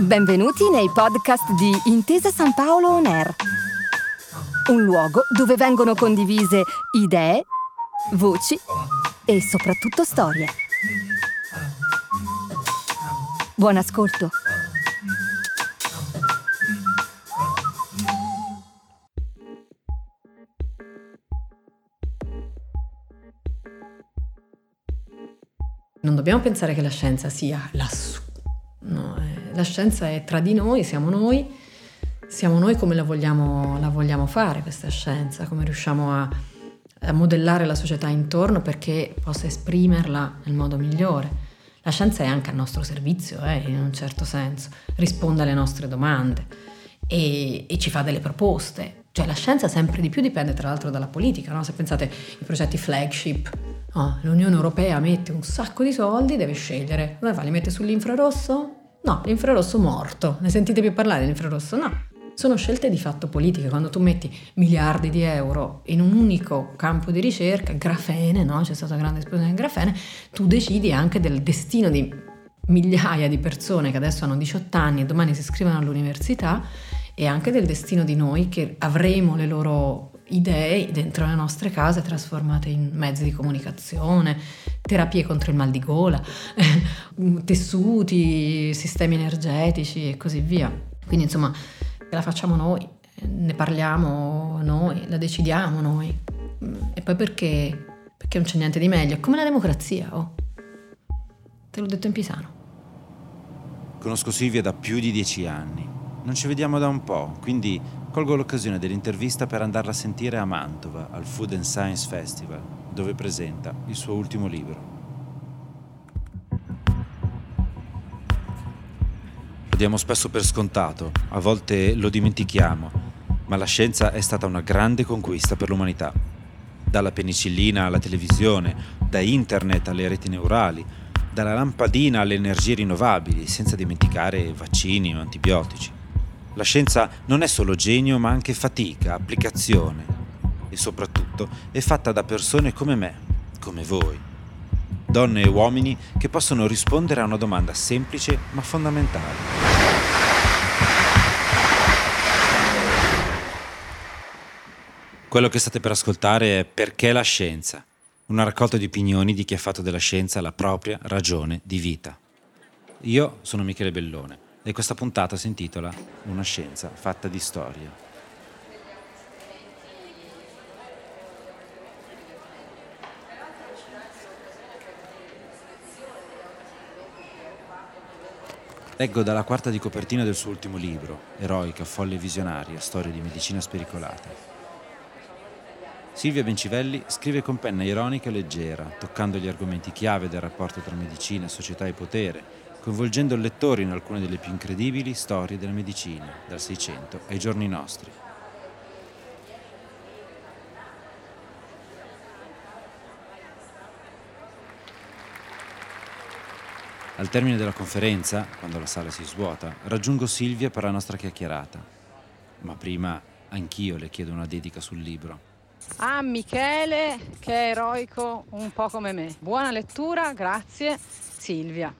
Benvenuti nei podcast di Intesa San Paolo On Air, un luogo dove vengono condivise idee, voci e soprattutto storie. Buon ascolto. Non dobbiamo pensare che la scienza sia. No, eh, la scienza è tra di noi, siamo noi, siamo noi come la vogliamo, la vogliamo fare questa scienza, come riusciamo a, a modellare la società intorno perché possa esprimerla nel modo migliore. La scienza è anche a nostro servizio, eh, in un certo senso, risponde alle nostre domande e, e, ci fa delle proposte. Cioè la scienza sempre di più dipende tra l'altro dalla politica, no? se pensate ai progetti flagship Oh, L'Unione Europea mette un sacco di soldi, deve scegliere. Dove fa? Li mette sull'infrarosso? No, l'infrarosso morto. Ne sentite più parlare dell'infrarosso? No. Sono scelte di fatto politiche. Quando tu metti miliardi di euro in un unico campo di ricerca, grafene, no? C'è stata una grande esplosione di grafene, tu decidi anche del destino di migliaia di persone che adesso hanno 18 anni e domani si iscrivono all'università e anche del destino di noi che avremo le loro idee dentro le nostre case trasformate in mezzi di comunicazione, terapie contro il mal di gola, tessuti, sistemi energetici e così via. Quindi insomma la facciamo noi, ne parliamo noi, la decidiamo noi. E poi perché? Perché non c'è niente di meglio. È come la democrazia, oh. Te l'ho detto in pisano. Conosco Silvia da più di dieci anni. Non ci vediamo da un po', quindi Colgo l'occasione dell'intervista per andarla a sentire a Mantova, al Food and Science Festival, dove presenta il suo ultimo libro. Lo diamo spesso per scontato, a volte lo dimentichiamo, ma la scienza è stata una grande conquista per l'umanità. Dalla penicillina alla televisione, da internet alle reti neurali, dalla lampadina alle energie rinnovabili, senza dimenticare vaccini o antibiotici. La scienza non è solo genio, ma anche fatica, applicazione e soprattutto è fatta da persone come me, come voi. Donne e uomini che possono rispondere a una domanda semplice ma fondamentale. Quello che state per ascoltare è Perché la scienza? Una raccolta di opinioni di chi ha fatto della scienza la propria ragione di vita. Io sono Michele Bellone e questa puntata si intitola Una scienza fatta di storia. Leggo dalla quarta di copertina del suo ultimo libro, Eroica, folle visionaria, storia di medicina spericolata. Silvia Bencivelli scrive con penna ironica e leggera, toccando gli argomenti chiave del rapporto tra medicina, società e potere, coinvolgendo il lettore in alcune delle più incredibili storie della medicina, dal Seicento ai giorni nostri. Al termine della conferenza, quando la sala si svuota, raggiungo Silvia per la nostra chiacchierata. Ma prima anch'io le chiedo una dedica sul libro. A Michele, che è eroico un po' come me. Buona lettura, grazie Silvia.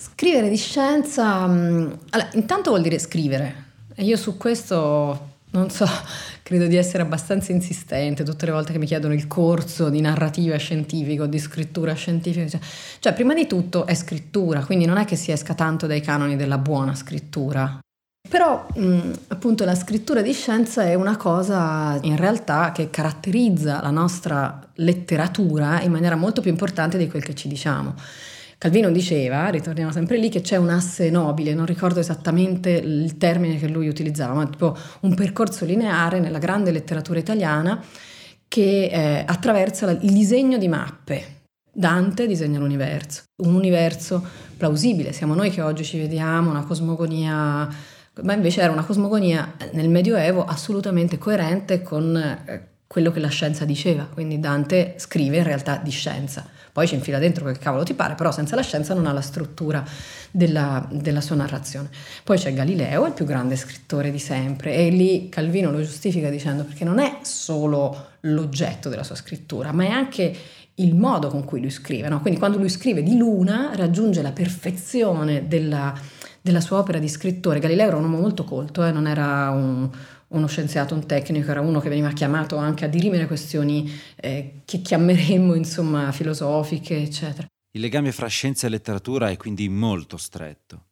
Scrivere di scienza, mm, allora, intanto vuol dire scrivere. E io su questo non so, credo di essere abbastanza insistente tutte le volte che mi chiedono il corso di narrativa scientifica o di scrittura scientifica. Cioè, cioè, prima di tutto è scrittura, quindi non è che si esca tanto dai canoni della buona scrittura. Però mh, mm, appunto la scrittura di scienza è una cosa in realtà che caratterizza la nostra letteratura in maniera molto più importante di quel che ci diciamo. Calvino diceva, ritorniamo sempre lì, che c'è un asse nobile, non ricordo esattamente il termine che lui utilizzava, ma tipo un percorso lineare nella grande letteratura italiana che eh, attraversa il disegno di mappe. Dante disegna l'universo, un universo plausibile, siamo noi che oggi ci vediamo, una cosmogonia, ma invece era una cosmogonia nel Medioevo assolutamente coerente con eh, quello che la scienza diceva, quindi Dante scrive in realtà di scienza poi ci infila dentro quel cavolo ti pare, però senza la scienza non ha la struttura della, della sua narrazione. Poi c'è Galileo, il più grande scrittore di sempre, e lì Calvino lo giustifica dicendo perché non è solo l'oggetto della sua scrittura, ma è anche il modo con cui lui scrive. No? Quindi quando lui scrive di luna raggiunge la perfezione della, della sua opera di scrittore. Galileo era un uomo molto colto, eh, non era un, uno scienziato, un tecnico, era uno che veniva chiamato anche a dirimere questioni eh, che chiameremmo insomma filosofiche, eccetera. Il legame fra scienza e letteratura è quindi molto stretto.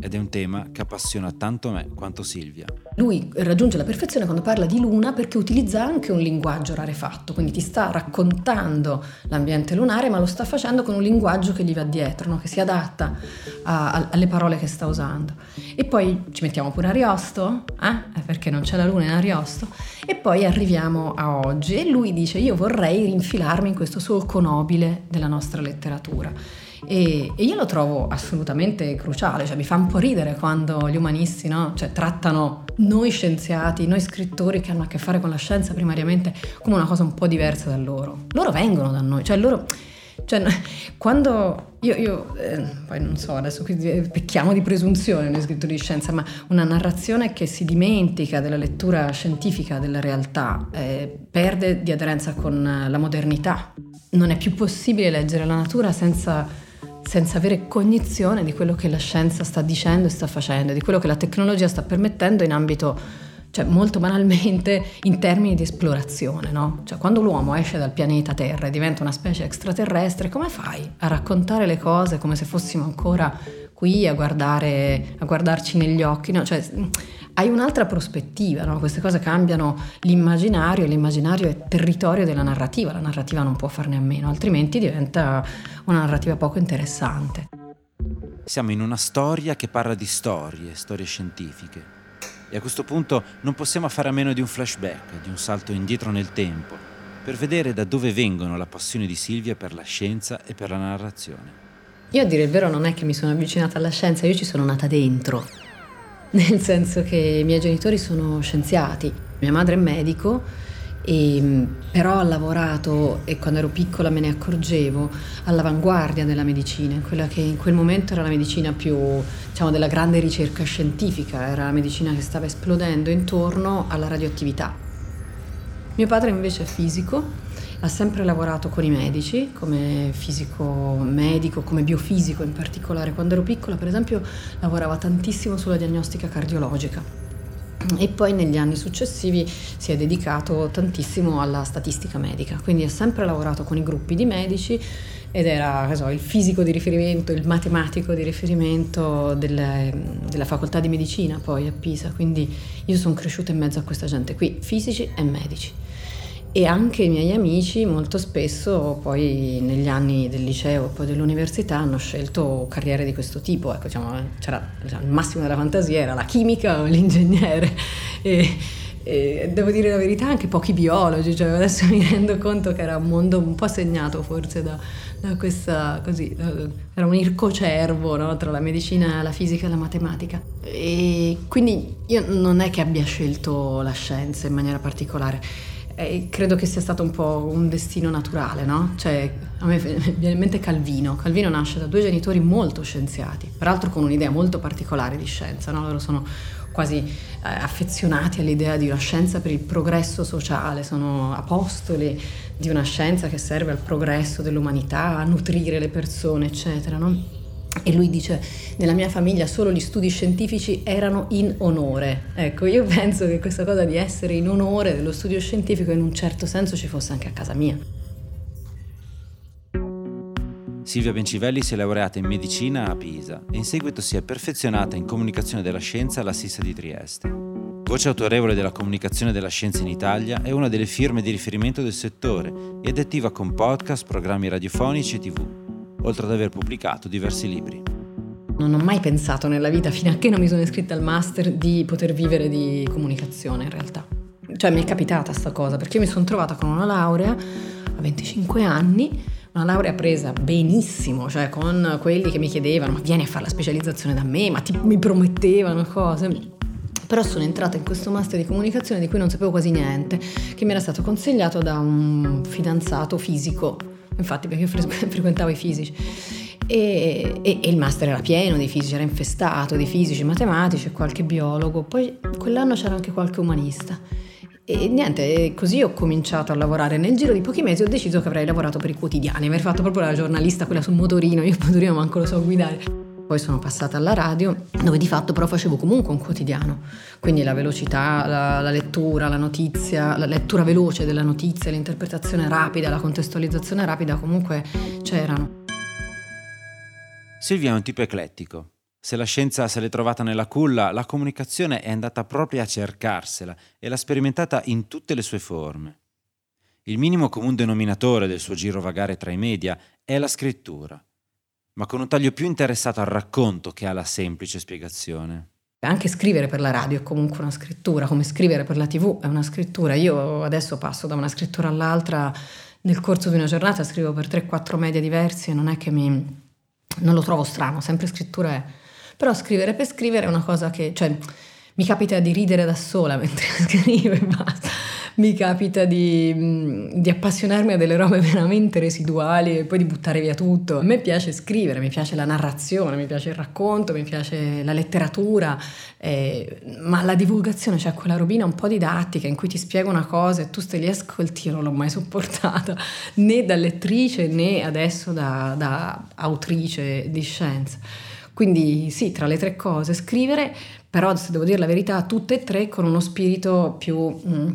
Ed è un tema che appassiona tanto me quanto Silvia. Lui raggiunge la perfezione quando parla di luna perché utilizza anche un linguaggio rarefatto, quindi ti sta raccontando l'ambiente lunare, ma lo sta facendo con un linguaggio che gli va dietro, no? che si adatta a, a, alle parole che sta usando. E poi ci mettiamo pure Ariosto, eh? perché non c'è la luna in Ariosto, e poi arriviamo a oggi e lui dice io vorrei rinfilarmi in questo solco nobile della nostra letteratura e, e, io lo trovo assolutamente cruciale, cioè mi fa un po' ridere quando gli umanisti no? cioè, trattano noi scienziati, noi scrittori che hanno a che fare con la scienza primariamente come una cosa un po' diversa da loro. Loro vengono da noi, cioè loro... Cioè, quando io, io eh, poi non so, adesso qui pecchiamo di presunzione noi scrittori di scienza, ma una narrazione che si dimentica della lettura scientifica della realtà eh, perde di aderenza con la modernità. Non è più possibile leggere la natura senza senza avere cognizione di quello che la scienza sta dicendo e sta facendo, di quello che la tecnologia sta permettendo in ambito, cioè molto banalmente, in termini di esplorazione. No? Cioè, quando l'uomo esce dal pianeta Terra e diventa una specie extraterrestre, come fai a raccontare le cose come se fossimo ancora qui a, guardare, a guardarci negli occhi? No? Cioè, hai un'altra prospettiva, no? queste cose cambiano l'immaginario, l'immaginario è territorio della narrativa, la narrativa non può farne a meno, altrimenti diventa una narrativa poco interessante. Siamo in una storia che parla di storie, storie scientifiche. E a questo punto non possiamo fare a meno di un flashback, di un salto indietro nel tempo, per vedere da dove vengono la passione di Silvia per la scienza e per la narrazione. Io a dire il vero non è che mi sono avvicinata alla scienza, io ci sono nata dentro nel senso che i miei genitori sono scienziati, mia madre è medico, e, mm, però ha lavorato, e quando ero piccola me ne accorgevo, all'avanguardia della medicina, quella che in quel momento era la medicina più, diciamo, della grande ricerca scientifica, era la medicina che stava esplodendo intorno alla radioattività. Mio padre invece è fisico ha sempre lavorato con i medici, come fisico medico, come biofisico in particolare. Quando ero piccola, per esempio, lavorava tantissimo sulla diagnostica cardiologica. E poi negli anni successivi si è dedicato tantissimo alla statistica medica, quindi ha sempre lavorato con i gruppi di medici ed era so, il fisico di riferimento, il matematico di riferimento delle, della facoltà di medicina poi a Pisa, quindi io sono cresciuta in mezzo a questa gente qui, fisici e medici e anche i miei amici molto spesso poi negli anni del liceo e poi dell'università hanno scelto carriere di questo tipo, ecco, diciamo, c'era diciamo, il massimo della fantasia era la chimica o l'ingegnere. E, e, devo dire la verità anche pochi biologi, cioè adesso mi rendo conto che era un mondo un po' segnato forse da, da questa così, era un ircocervo no? tra la medicina, la fisica e la matematica. E quindi io non è che abbia scelto la scienza in maniera particolare eh, credo che sia stato un po' un destino naturale, no? Cioè, a me viene in mente Calvino. Calvino nasce da due genitori molto scienziati, peraltro con un'idea molto particolare di scienza, no? Loro sono quasi eh, affezionati all'idea di una scienza per il progresso sociale, sono apostoli di una scienza che serve al progresso dell'umanità, a nutrire le persone, eccetera, no? E lui dice, nella mia famiglia solo gli studi scientifici erano in onore. Ecco, io penso che questa cosa di essere in onore dello studio scientifico in un certo senso ci fosse anche a casa mia. Silvia Bencivelli si è laureata in medicina a Pisa e in seguito si è perfezionata in comunicazione della scienza alla SISA di Trieste. Voce autorevole della comunicazione della scienza in Italia, è una delle firme di riferimento del settore ed è attiva con podcast, programmi radiofonici e tv oltre ad aver pubblicato diversi libri. Non ho mai pensato nella vita, fino a che non mi sono iscritta al master, di poter vivere di comunicazione in realtà. Cioè mi è capitata sta cosa, perché io mi sono trovata con una laurea a 25 anni, una laurea presa benissimo, cioè con quelli che mi chiedevano ma vieni a fare la specializzazione da me, ma ti, mi promettevano cose. Però sono entrata in questo master di comunicazione di cui non sapevo quasi niente, che mi era stato consigliato da un fidanzato fisico infatti perché io frequentavo i fisici. E, e, e, il master era pieno di fisici, era infestato di fisici, matematici e qualche biologo, poi quell'anno c'era anche qualche umanista. E niente, così ho cominciato a lavorare. Nel giro di pochi mesi ho deciso che avrei lavorato per i quotidiani, avrei fatto proprio la giornalista, quella sul motorino, io il motorino manco lo so guidare. Poi sono passata alla radio, dove di fatto però facevo comunque un quotidiano. Quindi la velocità, la, la lettura, la notizia, la lettura veloce della notizia, l'interpretazione rapida, la contestualizzazione rapida comunque c'erano. Silvia è un tipo eclettico. Se la scienza se l'è trovata nella culla, la comunicazione è andata proprio a cercarsela e l'ha sperimentata in tutte le sue forme. Il minimo comune denominatore del suo girovagare tra i media è la scrittura ma con un taglio più interessato al racconto che alla semplice spiegazione. Anche scrivere per la radio è comunque una scrittura, come scrivere per la tv è una scrittura. Io adesso passo da una scrittura all'altra nel corso di una giornata, scrivo per 3-4 media diversi e non è che mi... non lo trovo strano, sempre scrittura è. Però scrivere per scrivere è una cosa che... cioè, mi capita di ridere da sola mentre scrivo e basta mi capita di, mm, di, appassionarmi a delle robe veramente residuali e poi di buttare via tutto. A me piace scrivere, mi piace la narrazione, mi piace il racconto, mi piace la letteratura, eh, ma la divulgazione, cioè quella robina un po' didattica in cui ti spiego una cosa e tu stai lì ascolti, io non l'ho mai sopportata, né da lettrice né adesso da, da autrice di scienza. Quindi sì, tra le tre cose, scrivere, però se devo dire la verità, tutte e tre con uno spirito più... Mm,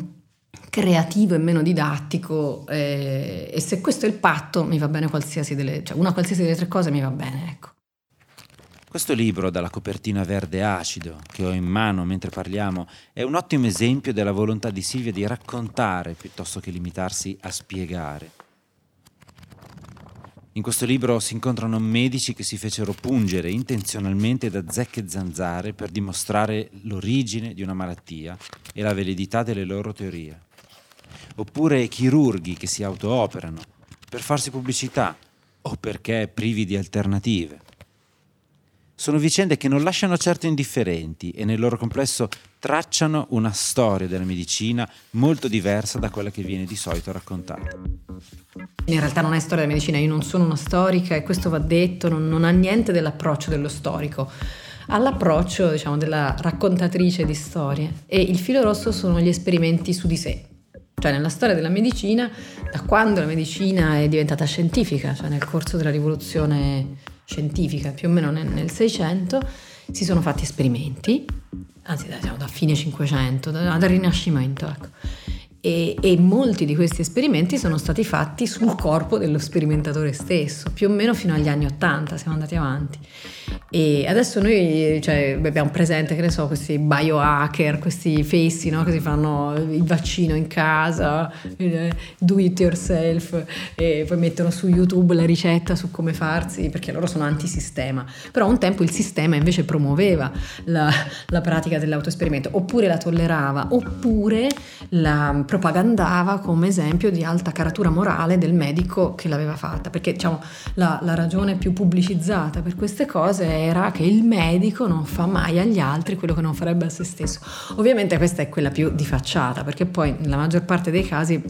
creativo e meno didattico eh, e se questo è il patto mi va bene qualsiasi delle, cioè una qualsiasi delle tre cose mi va bene, ecco. Questo libro dalla copertina verde acido che ho in mano mentre parliamo è un ottimo esempio della volontà di Silvia di raccontare piuttosto che limitarsi a spiegare. In questo libro si incontrano medici che si fecero pungere intenzionalmente da zecche zanzare per dimostrare l'origine di una malattia e la validità delle loro teorie oppure chirurghi che si autooperano per farsi pubblicità o perché privi di alternative. Sono vicende che non lasciano certo indifferenti e nel loro complesso tracciano una storia della medicina molto diversa da quella che viene di solito raccontata. In realtà non è storia della medicina, io non sono una storica e questo va detto, non, non ha niente dell'approccio dello storico all'approccio diciamo, della raccontatrice di storie e il filo rosso sono gli esperimenti su di sé. Cioè nella storia della medicina, da quando la medicina è diventata scientifica, cioè nel corso della rivoluzione scientifica, più o meno nel, nel 600, si sono fatti esperimenti, anzi diciamo da fine 500, dal Rinascimento, ecco. E, e, molti di questi esperimenti sono stati fatti sul corpo dello sperimentatore stesso, più o meno fino agli anni 80 siamo andati avanti. E adesso noi cioè, abbiamo presente, che ne so, questi biohacker, questi fessi no? che si fanno il vaccino in casa, eh, do it yourself, e poi mettono su YouTube la ricetta su come farsi, perché loro sono antisistema. Però un tempo il sistema invece promuoveva la, la pratica dell'autoesperimento, oppure la tollerava, oppure la propagandava come esempio di alta caratura morale del medico che l'aveva fatta, perché diciamo, la, la ragione più pubblicizzata per queste cose era che il medico non fa mai agli altri quello che non farebbe a se stesso. Ovviamente questa è quella più di facciata, perché poi nella maggior parte dei casi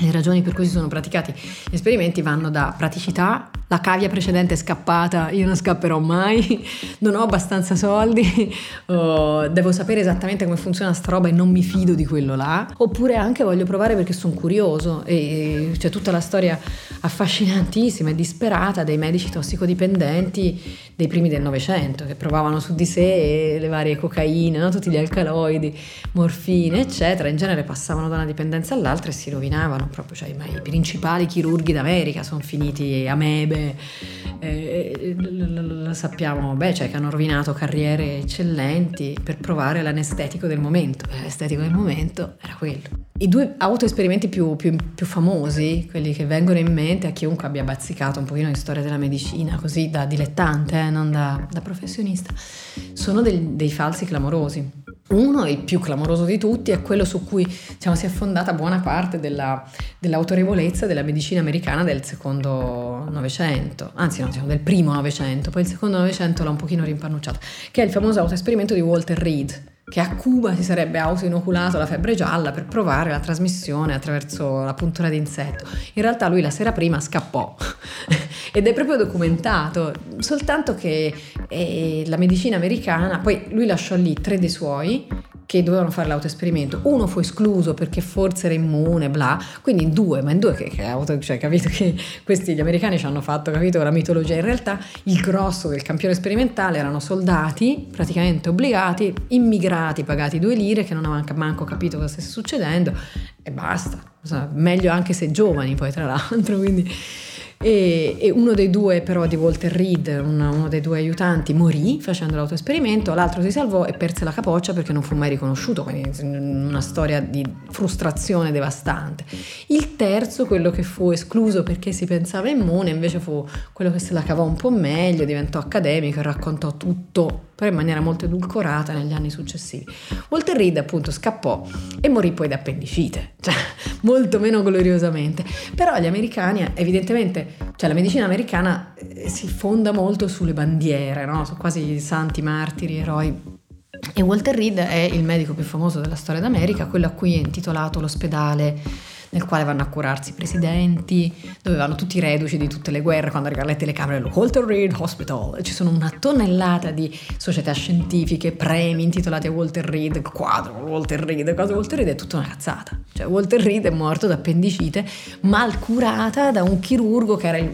le ragioni per cui si sono praticati gli esperimenti vanno da praticità, la cavia precedente è scappata, io non scapperò mai, non ho abbastanza soldi, oh, devo sapere esattamente come funziona sta roba e non mi fido di quello là, oppure anche voglio provare perché sono curioso e c'è tutta la storia affascinantissima e disperata dei medici tossicodipendenti dei primi del Novecento che provavano su di sé le varie cocaine, no? tutti gli alcaloidi, morfine, eccetera, in genere passavano da una dipendenza all'altra e si rovinavano proprio, cioè i principali chirurghi d'America sono finiti amebe, eh, lo, sappiamo, beh, cioè che hanno rovinato carriere eccellenti per provare l'anestetico del momento, l'anestetico del momento era quello. I due autoesperimenti più, più, più, famosi, quelli che vengono in mente a chiunque abbia bazzicato un pochino di storia della medicina, così da dilettante, eh, non da, da, professionista, sono del, dei falsi clamorosi. Uno, il più clamoroso di tutti, è quello su cui diciamo, si è fondata buona parte della, dell'autorevolezza della medicina americana del secondo Novecento, anzi no, diciamo, del primo Novecento, poi il secondo Novecento l'ha un pochino rimpannucciato, che è il famoso autoesperimento di Walter Reed, che a Cuba si sarebbe autoinoculato la febbre gialla per provare la trasmissione attraverso la puntura d'insetto. In realtà lui la sera prima scappò ed è proprio documentato, soltanto che eh, la medicina americana, poi lui lasciò lì tre dei suoi che dovevano fare l'autoesperimento. Uno fu escluso perché forse era immune, bla, quindi in due, ma in due che, che auto, cioè, capito che questi gli americani ci hanno fatto, capito, la mitologia. In realtà il grosso del campione sperimentale erano soldati praticamente obbligati, immigrati pagati due lire che non avevano manco capito cosa stesse succedendo e basta. Meglio anche se giovani poi tra l'altro, quindi e, e, uno dei due però di Walter Reed, una, uno dei due aiutanti, morì facendo l'autoesperimento, l'altro si salvò e perse la capoccia perché non fu mai riconosciuto, quindi una storia di frustrazione devastante. Il terzo, quello che fu escluso perché si pensava immune, invece fu quello che se la cavò un po' meglio, diventò accademico e raccontò tutto però in maniera molto edulcorata negli anni successivi. Walter Reed appunto scappò e morì poi d'appendicite, cioè molto meno gloriosamente. Però gli americani evidentemente, cioè la medicina americana eh, si fonda molto sulle bandiere, no? Sono quasi santi, martiri, eroi e Walter Reed è il medico più famoso della storia d'America, quello a cui è intitolato l'ospedale nel quale vanno a curarsi i presidenti, dove vanno tutti i reduci di tutte le guerre, quando arrivano le telecamere, lo Walter Reed Hospital, ci sono una tonnellata di società scientifiche, premi intitolati a Walter Reed, quadro Walter Reed, cosa Walter Reed è tutta una cazzata, cioè Walter Reed è morto da appendicite, mal curata da un chirurgo che era il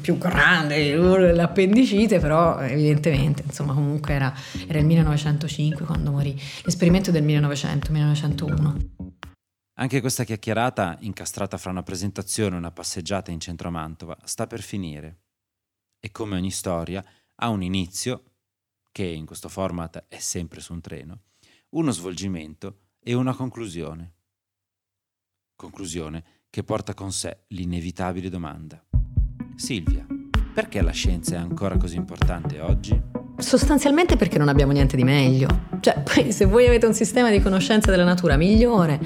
più grande dell'appendicite, però evidentemente, insomma comunque era, era il 1905 quando morì, l'esperimento del 1900, 1901. Anche questa chiacchierata, incastrata fra una presentazione e una passeggiata in centro a Mantova, sta per finire. E come ogni storia, ha un inizio, che in questo format è sempre su un treno, uno svolgimento e una conclusione. Conclusione che porta con sé l'inevitabile domanda. Silvia, perché la scienza è ancora così importante oggi? Sostanzialmente perché non abbiamo niente di meglio. Cioè, poi se voi avete un sistema di conoscenza della natura migliore,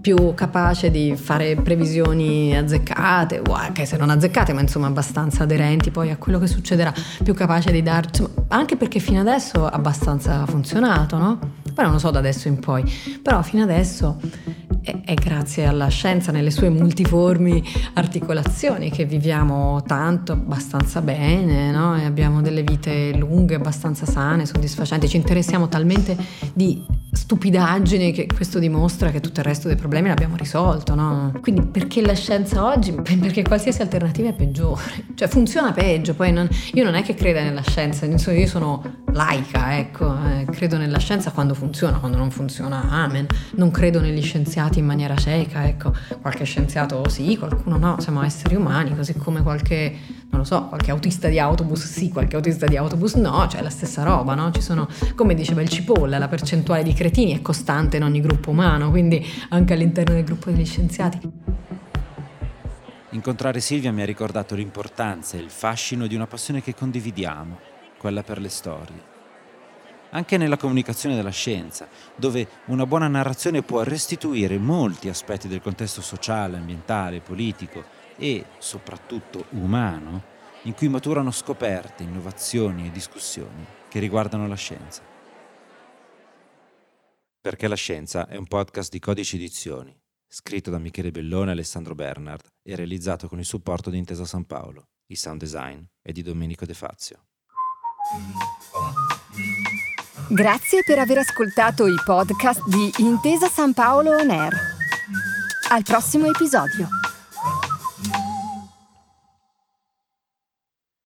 più capace di fare previsioni azzeccate, o anche se non azzeccate, ma insomma abbastanza aderenti poi a quello che succederà, più capace di darci, anche perché fino adesso ha abbastanza funzionato, no? Poi non lo so da adesso in poi, però fino adesso è, grazie alla scienza nelle sue multiformi articolazioni che viviamo tanto, abbastanza bene, no? E abbiamo delle vite lunghe, abbastanza sane, soddisfacenti, ci interessiamo talmente di stupidaggine che questo dimostra che tutto il resto dei problemi l'abbiamo risolto, no? Quindi perché la scienza oggi? Perché qualsiasi alternativa è peggiore, cioè funziona peggio, poi non, io non è che creda nella scienza, io sono laica, ecco, eh, credo nella scienza quando funziona, quando non funziona, amen, non credo negli scienziati in maniera cieca, ecco, qualche scienziato sì, qualcuno no, siamo esseri umani, così come qualche, non lo so, qualche autista di autobus sì, qualche autista di autobus no, cioè la stessa roba, no? Sono, come diceva il Cipolla, la percentuale di cretini è costante in ogni gruppo umano, quindi anche all'interno del gruppo degli scienziati. Incontrare Silvia mi ha ricordato l'importanza e il fascino di una passione che condividiamo, quella per le storie. Anche nella comunicazione della scienza, dove una buona narrazione può restituire molti aspetti del contesto sociale, ambientale, politico e soprattutto umano, in cui maturano scoperte, innovazioni e discussioni che riguardano la scienza. Perché la scienza è un podcast di Codici Edizioni, scritto da Michele Bellone e Alessandro Bernard e realizzato con il supporto di Intesa San Paolo. Il sound design è di Domenico De Fazio. Grazie per aver ascoltato i podcast di Intesa San Paolo On Air. Al prossimo episodio.